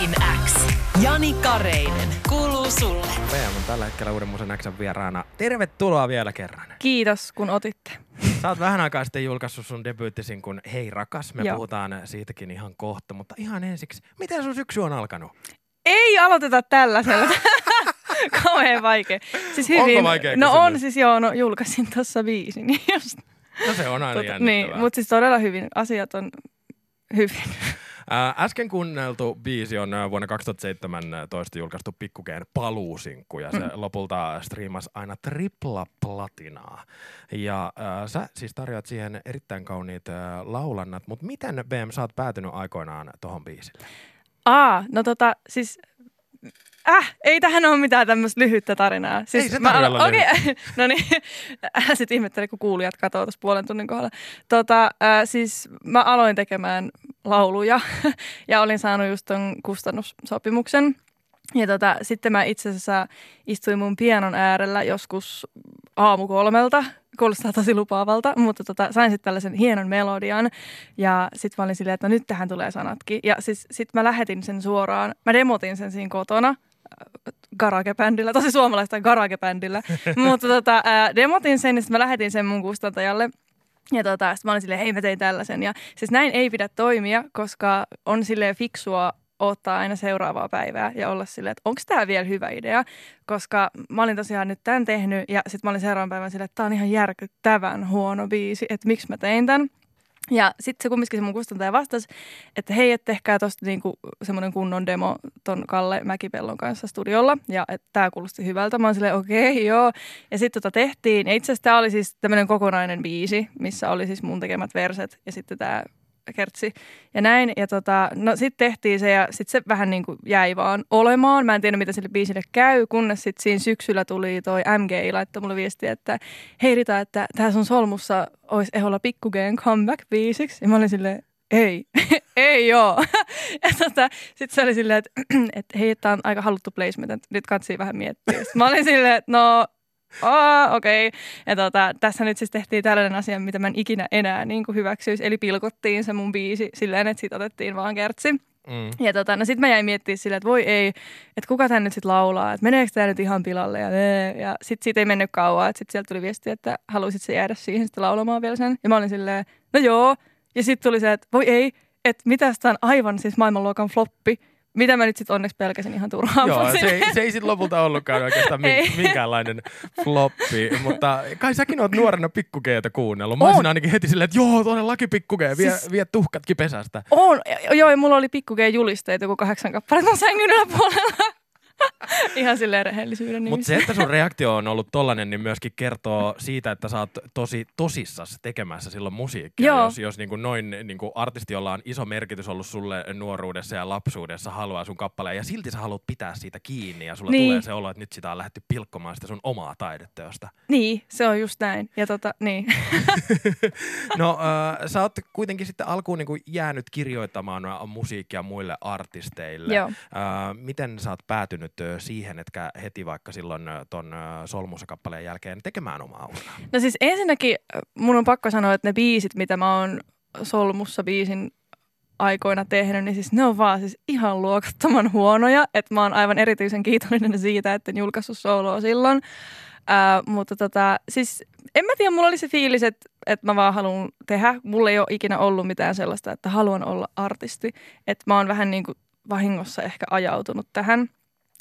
Musiikin X. Jani Kareinen. Kuuluu sulle. PM on tällä hetkellä Uuden Musen Xn vieraana. Tervetuloa vielä kerran. Kiitos, kun otitte. Sä oot vähän aikaa sitten julkaissut sun debyyttisin kun Hei rakas. Me Joo. puhutaan siitäkin ihan kohta, mutta ihan ensiksi, miten sun syksy on alkanut? Ei aloiteta tällaisella. Kauhean vaikea. Siis hyvin. Onko vaikea no kysymys? on siis joo, no julkaisin tuossa biisin. Niin, just, No se on aina tota, jännittävää. niin, mutta siis todella hyvin. Asiat on hyvin. Ää, äsken kuunneltu biisi on ää, vuonna 2017 julkaistu Pikkukeen paluusinkku ja se Mm. lopulta striimasi aina tripla platinaa. Ja ää, sä siis tarjoat siihen erittäin kauniit ää, laulannat, mutta miten BM sä oot päätynyt aikoinaan tohon biisille? Aa, no tota, siis... Äh, ei tähän ole mitään tämmöistä lyhyttä tarinaa. Siis Ei se mä olla Okei, no niin. Älä sit ihmettele, kun kuulijat katoo tuossa puolen tunnin kohdalla. Tota, äh, siis mä aloin tekemään lauluja ja olin saanut just ton kustannussopimuksen. Ja tota, sitten mä itse asiassa istuin mun pianon äärellä joskus aamu kolmelta. Kuulostaa tosi lupaavalta, mutta tota, sain sitten tällaisen hienon melodian. Ja sitten mä olin silleen, että no nyt tähän tulee sanatkin. Ja siis sit mä lähetin sen suoraan, mä demotin sen siinä kotona äh, garagebändillä, tosi suomalaista garagebändillä. mutta tota, ää, demotin sen ja sitten mä lähetin sen mun kustantajalle. Ja tota, sitten mä olin silleen, hei mä tein tällaisen. Ja siis näin ei pidä toimia, koska on silleen fiksua ottaa aina seuraavaa päivää ja olla silleen, että onko tämä vielä hyvä idea. Koska mä olin tosiaan nyt tämän tehnyt ja sitten mä olin seuraavan päivän silleen, että tämä on ihan järkyttävän huono biisi, että miksi mä tein tämän. Ja sitten se kumminkin se mun kustantaja vastasi, että hei, et tehkää tosta niinku semmoinen kunnon demo ton Kalle Mäkipellon kanssa studiolla. Ja että tää kuulosti hyvältä. Mä oon silleen, okei, okay, joo. Ja sitten tota tehtiin. Ja itse asiassa tää oli siis tämmöinen kokonainen biisi, missä oli siis mun tekemät verset ja sitten tää kertsi ja näin. Ja tota, no sitten tehtiin se ja sitten se vähän niin kuin jäi vaan olemaan. Mä en tiedä, mitä sille biisille käy, kunnes sitten siinä syksyllä tuli toi MG laittoi mulle viesti, että hei Rita, että tää sun solmussa olisi eholla pikkugeen comeback-biisiksi. Ja mä olin silleen, ei, ei joo. ja tota, sitten se oli silleen, että, että hei, tää on aika haluttu placement, että nyt katsii vähän miettiä. Sitten mä olin silleen, että no Aa, okei. Okay. Ja tota, tässä nyt siis tehtiin tällainen asia, mitä mä en ikinä enää niin kuin hyväksyisi. Eli pilkottiin se mun biisi silleen, että siitä otettiin vaan kertsi. Mm. Ja tota, no sit mä jäin miettimään silleen, että voi ei, että kuka tän nyt sit laulaa, että meneekö tää nyt ihan pilalle ja, ja sit siitä ei mennyt kauan, että sit sieltä tuli viesti, että haluaisit se jäädä siihen sitten laulamaan vielä sen. Ja mä olin silleen, no joo. Ja sitten tuli se, että voi ei, että mitäs tää on aivan siis maailmanluokan floppi. Mitä mä nyt sitten onneksi pelkäsin ihan turhaan. Joo, se ei, se ei sitten lopulta ollutkaan oikeastaan min, minkäänlainen floppi, mutta kai säkin oot nuorena pikkugeeta kuunnellut. Mä olisin ainakin heti silleen, että joo, todellakin pikkugee, vie, Siis- vie tuhkatkin pesästä. On, joo, ja mulla oli pikkukeen julisteet joku kahdeksan kappaletta sängyn yläpuolella. Ihan silleen rehellisyyden Mutta nimissä. se, että sun reaktio on ollut tollanen, niin myöskin kertoo siitä, että sä oot tosi tosissas tekemässä silloin musiikkia. Joo. Jos, jos niin kuin noin niin kuin artisti, jolla on iso merkitys ollut sulle nuoruudessa ja lapsuudessa, haluaa sun kappaleen ja silti sä haluat pitää siitä kiinni ja sulla Niin. tulee se olo, että nyt sitä on lähdetty pilkkomaan sitä sun omaa taideteosta. Niin, se on just näin. Ja tota, niin. No äh, sä oot kuitenkin sitten alkuun niin kuin jäänyt kirjoittamaan musiikkia muille artisteille. Joo. Äh, miten sä oot päätynyt ö, siihen, etkä heti vaikka silloin ton ö, Solmusa-kappaleen jälkeen tekemään omaa uraa? No siis ensinnäkin mun on pakko sanoa, että ne biisit, mitä mä oon Solmussa biisin aikoina tehnyt, niin siis ne on vaan siis ihan luokattoman huonoja. Että mä oon aivan erityisen kiitollinen siitä, että en julkaissut soloa silloin. Ää, mutta tota, siis en mä tiedä, mulla oli se fiilis, että, että mä vaan haluan tehdä. Mulla ei ole ikinä ollut mitään sellaista, että haluan olla artisti. Että mä oon vähän niin kuin vahingossa ehkä ajautunut tähän.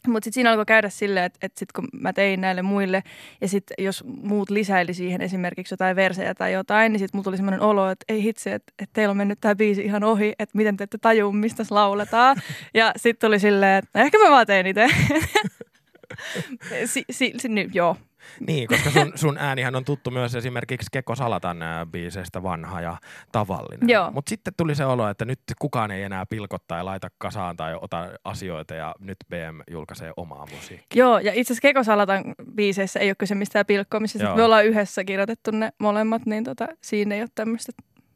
Mutta sitten siinä alkoi käydä silleen, että, että sit kun mä tein näille muille ja sitten jos muut lisäili siihen esimerkiksi jotain versejä tai jotain, niin sitten mulla tuli semmoinen olo, että ei hitsi, että, että teillä on mennyt tämä biisi ihan ohi, että miten te ette tajua, mistä se lauletaan. Ja sitten tuli silleen, että no ehkä mä vaan teen itse. si, si, si, nyt, joo. Niin, koska sun, sun äänihän on tuttu myös esimerkiksi Kekko Salatan biiseistä vanha ja tavallinen. Mutta sitten tuli se olo, että nyt kukaan ei enää pilkota tai laita kasaan tai ota asioita ja nyt BM julkaisee omaa musiikkia. Joo, ja itse asiassa Keko Salatan biiseissä ei ole kyse mistään pilkkomisesta. Joo. Me ollaan yhdessä kirjoitettu ne molemmat, niin tota, siinä ei ole tämmöistä.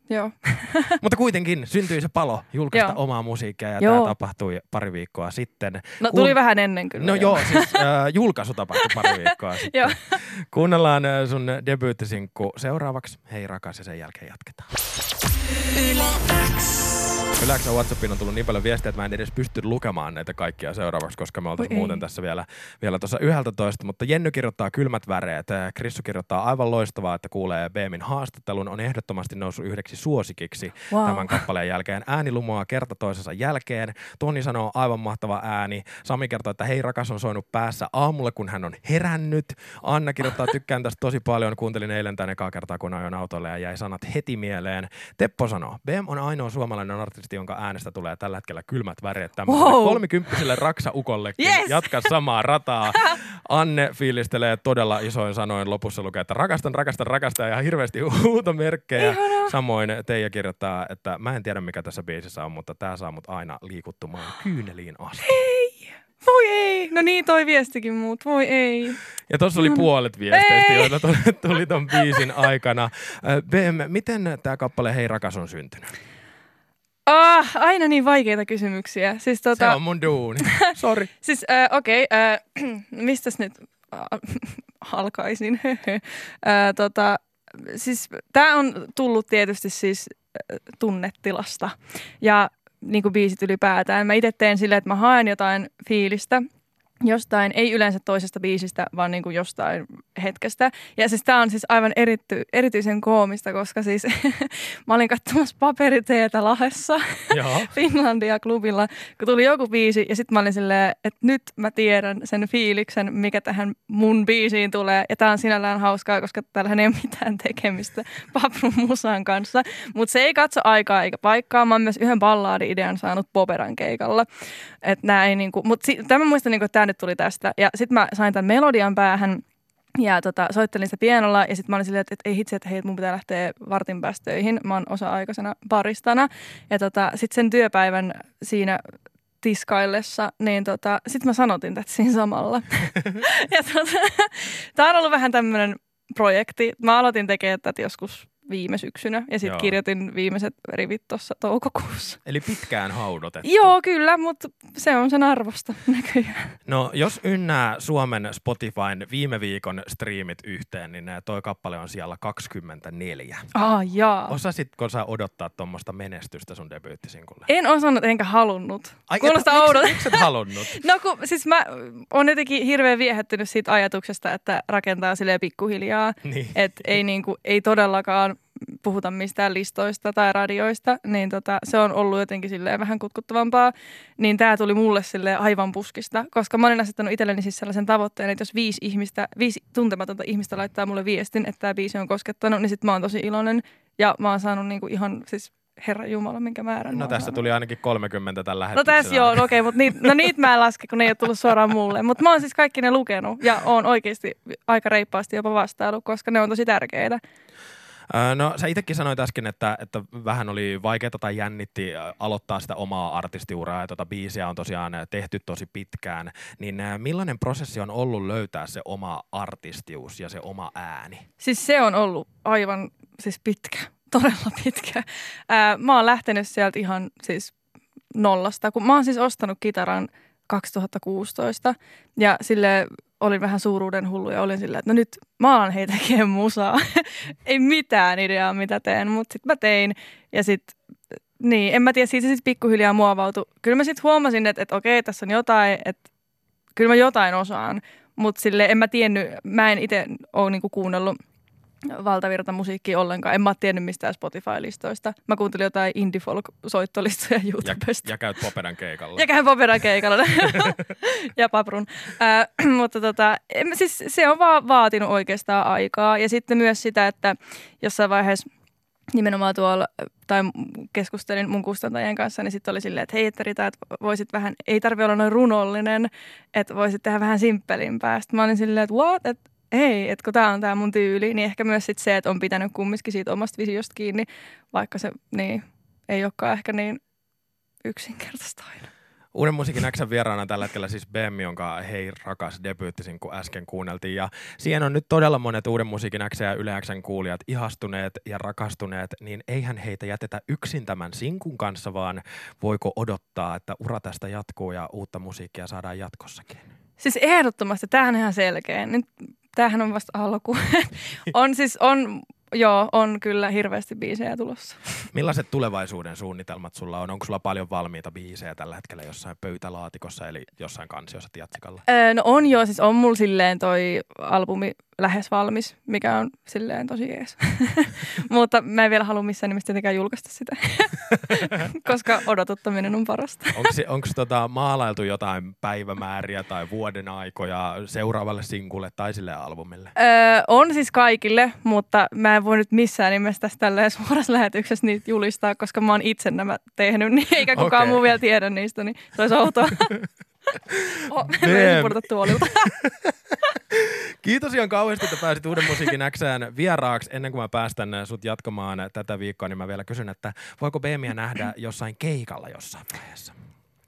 Joo. Mutta kuitenkin syntyi se palo julkaista Joo. omaa musiikkia ja Joo. tämä tapahtui pari viikkoa sitten. No Kuun- tuli vähän ennen kyllä. No joo, siis äh, julkaisu tapahtui pari viikkoa sitten. Joo. Kuunnellaan äh, sun debyyttisinkku seuraavaksi. Hei rakas ja sen jälkeen jatketaan. Yle X. Yleensä WhatsAppiin on tullut niin paljon viestejä, että mä en edes pysty lukemaan näitä kaikkia seuraavaksi, koska me oltaisiin muuten tässä vielä, vielä tuossa 11. Mutta Jenny kirjoittaa kylmät väreet. äh, Krissu kirjoittaa aivan loistavaa, että kuulee Beemin haastattelun. On ehdottomasti noussut yhdeksi suosikiksi Wow. tämän kappaleen jälkeen. Ääni lumoaa kerta toisensa jälkeen. Toni sanoo aivan mahtava ääni. Sami kertoo, että hei rakas on soinut päässä aamulla, kun hän on herännyt. Anna kirjoittaa, tykkään tästä tosi paljon. Kuuntelin eilen tänne ekaa kertaa, kun ajoin autolle ja jäi sanat heti mieleen. Teppo sanoo, Beem on ainoa suomalainen artisti, jonka äänestä tulee tällä hetkellä kylmät väreet tämmöiselle Wow. kolmikymppiselle raksaukollekin. Yes! Jatka samaa rataa. Anne fiilistelee todella isoin sanoin. Lopussa lukee, että rakastan, rakastan, rakastan ja hirveästi huutomerkkejä. Samoin Teija kirjoittaa, että mä en tiedä mikä tässä biisissä on, mutta tää saa mut aina liikuttumaan kyyneliin asti. Voi ei. No niin, toi viestikin muut. Voi ei. Ja tuossa oli puolet viesteistä, Ei. joita tuli, ton biisin aikana. Bem, miten tämä kappale Hei rakas on syntynyt? Ah, aina niin vaikeita kysymyksiä. Siis, Se tota, on mun duuni. Sori. siis äh, okei, okay, äh, mistäs nyt äh, alkaisin? äh, tota, siis tämä on tullut tietysti siis äh, tunnetilasta ja niin kuin biisit ylipäätään. Mä itse teen silleen, että mä haen jotain fiilistä jostain, ei yleensä toisesta biisistä, vaan niin kuin jostain hetkestä. Ja siis tämä on siis aivan erity, erityisen koomista, koska siis mä olin katsomassa paperiteetä Lahessa. Finlandia-klubilla, kun tuli joku biisi ja sitten mä olin silleen, että nyt mä tiedän sen fiiliksen, mikä tähän mun biisiin tulee. Ja tää on sinällään hauskaa, koska tällähän ei ole mitään tekemistä Paprun musan kanssa. Mutta se ei katso aikaa eikä paikkaa. Mä oon myös yhden ballaadi-idean saanut Poperan keikalla. Et nää ei niinku, mut si- tämä muistan, niinku, että tämä nyt tuli tästä. Ja sitten mä sain tämän melodian päähän ja tota, soittelin sitä pianolla ja sitten mä olin silleen, että, että ei hitse, että hei, mun pitää lähteä vartin päästä töihin. Mä oon osa-aikaisena baristana. Ja tota, sitten sen työpäivän siinä tiskaillessa, niin tota, sitten mä sanotin tätä siinä samalla. ja tota, tää on ollut vähän tämmöinen projekti. Mä aloitin tekemään tätä joskus viime syksynä ja sitten kirjoitin viimeiset rivit tuossa toukokuussa. Eli pitkään haudotettu. Joo, kyllä, mutta se on sen arvosta näköjään. No jos ynnää Suomen Spotifyn viime viikon striimit yhteen, niin toi kappale on siellä 24. Ah, jaa. Osasitko sä odottaa tuommoista menestystä sun debyyttisinkulle? En osannut enkä halunnut. Ai, Kuulostaa et, oudolta. miksi, et halunnut? No kun, siis mä oon jotenkin hirveän viehättynyt siitä ajatuksesta, että rakentaa silleen pikkuhiljaa. niin. Että ei, niinku, ei todellakaan puhuta mistään listoista tai radioista, niin tota, se on ollut jotenkin silleen vähän kutkuttavampaa. Niin tämä tuli mulle silleen aivan puskista, koska mä olin asettanut itselleni siis sellaisen tavoitteen, että jos viisi, ihmistä, viisi tuntematonta ihmistä laittaa mulle viestin, että tämä biisi on koskettanut, niin sit mä oon tosi iloinen. Ja mä oon saanut niinku ihan siis Herra Jumala, minkä määrän. mä No tästä saanut. tuli ainakin 30 tällä No hetkellä. tässä joo, no okei, mutta niit, no niitä mä en laske, kun ne ei ole tullut suoraan mulle. Mutta mä oon siis kaikki ne lukenut ja oon oikeasti aika reippaasti jopa vastailu, koska ne on tosi tärkeitä. No sä itsekin sanoit äsken, että, että vähän oli vaikeaa tai jännitti aloittaa sitä omaa artistiuraa ja tota biisiä on tosiaan tehty tosi pitkään. Niin millainen prosessi on ollut löytää se oma artistius ja se oma ääni? Siis se on ollut aivan siis pitkä, todella pitkä. Ää, mä oon lähtenyt sieltä ihan siis nollasta, kun mä oon siis ostanut kitaran 2016 ja sille olin vähän suuruuden hullu ja olin silleen, että no nyt mä alan hei tekemään musaa. Ei mitään ideaa, mitä teen, mutta sitten mä tein ja sitten niin, en mä tiedä, siitä se sitten pikkuhiljaa muovautui. Kyllä mä sitten huomasin, että, että okei, tässä on jotain, että kyllä mä jotain osaan, mutta sille en mä tiennyt, mä en itse ole niinku kuunnellut valtavirta musiikkia ollenkaan. En mä tiennyt mistään Spotify-listoista. Mä kuuntelin jotain indie folk soittolistoja Ja, YouTubesta. ja käyt Popedan keikalla. Ja käyn Popedan keikalla. ja Paprun. Äh, mutta tota, siis se on vaan vaatinut oikeastaan aikaa. Ja sitten myös sitä, että jossain vaiheessa nimenomaan tuolla, tai keskustelin mun kustantajien kanssa, niin sitten oli silleen, että hei, että Rita, että voisit vähän, ei tarvi olla noin runollinen, että voisit tehdä vähän simppelimpää. Sitten mä olin silleen, että what, että ei, että kun tämä on tämä mun tyyli, niin ehkä myös sit se, että on pitänyt kumminkin siitä omasta visiosta kiinni, vaikka se niin, ei olekaan ehkä niin yksinkertaista aina. Uuden musiikin Xn vieraana tällä hetkellä siis BM, jonka Hei rakas debyyttisin, kun äsken kuunneltiin. Ja siihen on nyt todella monet Uuden musiikin X ja Yle Xn kuulijat ihastuneet ja rakastuneet, niin eihän heitä jätetä yksin tämän sinkun kanssa, vaan voiko odottaa, että ura tästä jatkuu ja uutta musiikkia saadaan jatkossakin. Siis ehdottomasti, tämähän on ihan selkeä. Nyt, tämähän on vasta alku. on siis, on joo, on kyllä hirveästi biisejä tulossa. Millaiset tulevaisuuden suunnitelmat sulla on? Onko sulla paljon valmiita biisejä tällä hetkellä jossain pöytälaatikossa eli jossain kansiossa Tiatsikalla? Öö, no on joo, siis on mulla silleen toi albumi lähes valmis, mikä on silleen tosi jees. Mutta mä en vielä halua missään nimessä tietenkään julkaista sitä, koska odotuttaminen on parasta. Onko tota, maalailtu jotain päivämääriä tai vuoden aikoja seuraavalle sinkulle tai sille albumille? Öö, on siis kaikille, mutta mä en voi nyt missään nimessä tässä tälleen suorassa lähetyksessä niitä julistaa, koska mä oon itse nämä tehnyt, niin eikä kukaan okay. muu vielä tiedä niistä, niin se olisi outoa. oh, tuolilta. Kiitos ihan kauheasti, että pääsit Uuden musiikin Xään vieraaksi. Ennen kuin mä päästän sut jatkamaan tätä viikkoa, niin mä vielä kysyn, että voiko Beemia nähdä jossain keikalla jossain vaiheessa?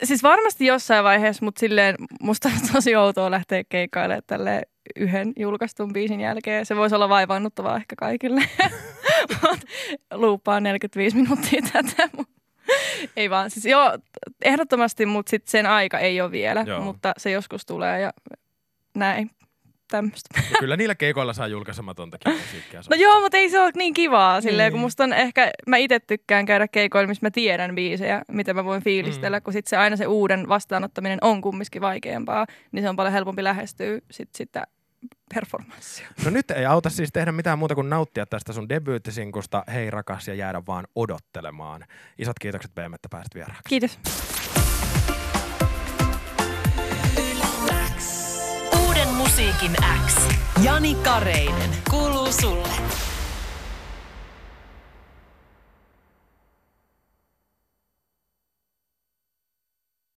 Siis varmasti jossain vaiheessa, mutta silleen musta on tosi outoa lähteä keikailemaan tälle yhden julkaistun biisin jälkeen. Se voisi olla vaivaannuttavaa ehkä kaikille. Luupaa 45 minuuttia tätä. ei vaan, siis joo, ehdottomasti, mutta sit sen aika ei ole vielä, joo. mutta se joskus tulee ja näin tämmöistä. Kyllä niillä keikoilla saa julkaisematontakin musiikkia. No joo, mutta ei se ole niin kivaa silleen, niin. kun musta on ehkä, mä itse tykkään käydä keikoilla, missä mä tiedän biisejä, mitä mä voin fiilistellä, mm. kun sit se aina se uuden vastaanottaminen on kumminkin vaikeampaa, niin se on paljon helpompi lähestyä sit sitä performanssia. No nyt ei auta siis tehdä mitään muuta kuin nauttia tästä sun debyyttisinkusta Hei rakas ja jäädä vaan odottelemaan. Isot kiitokset BM, että pääsit vieraaksi. Kiitos. Musiikin X. Jani Kareinen. Kuuluu sulle.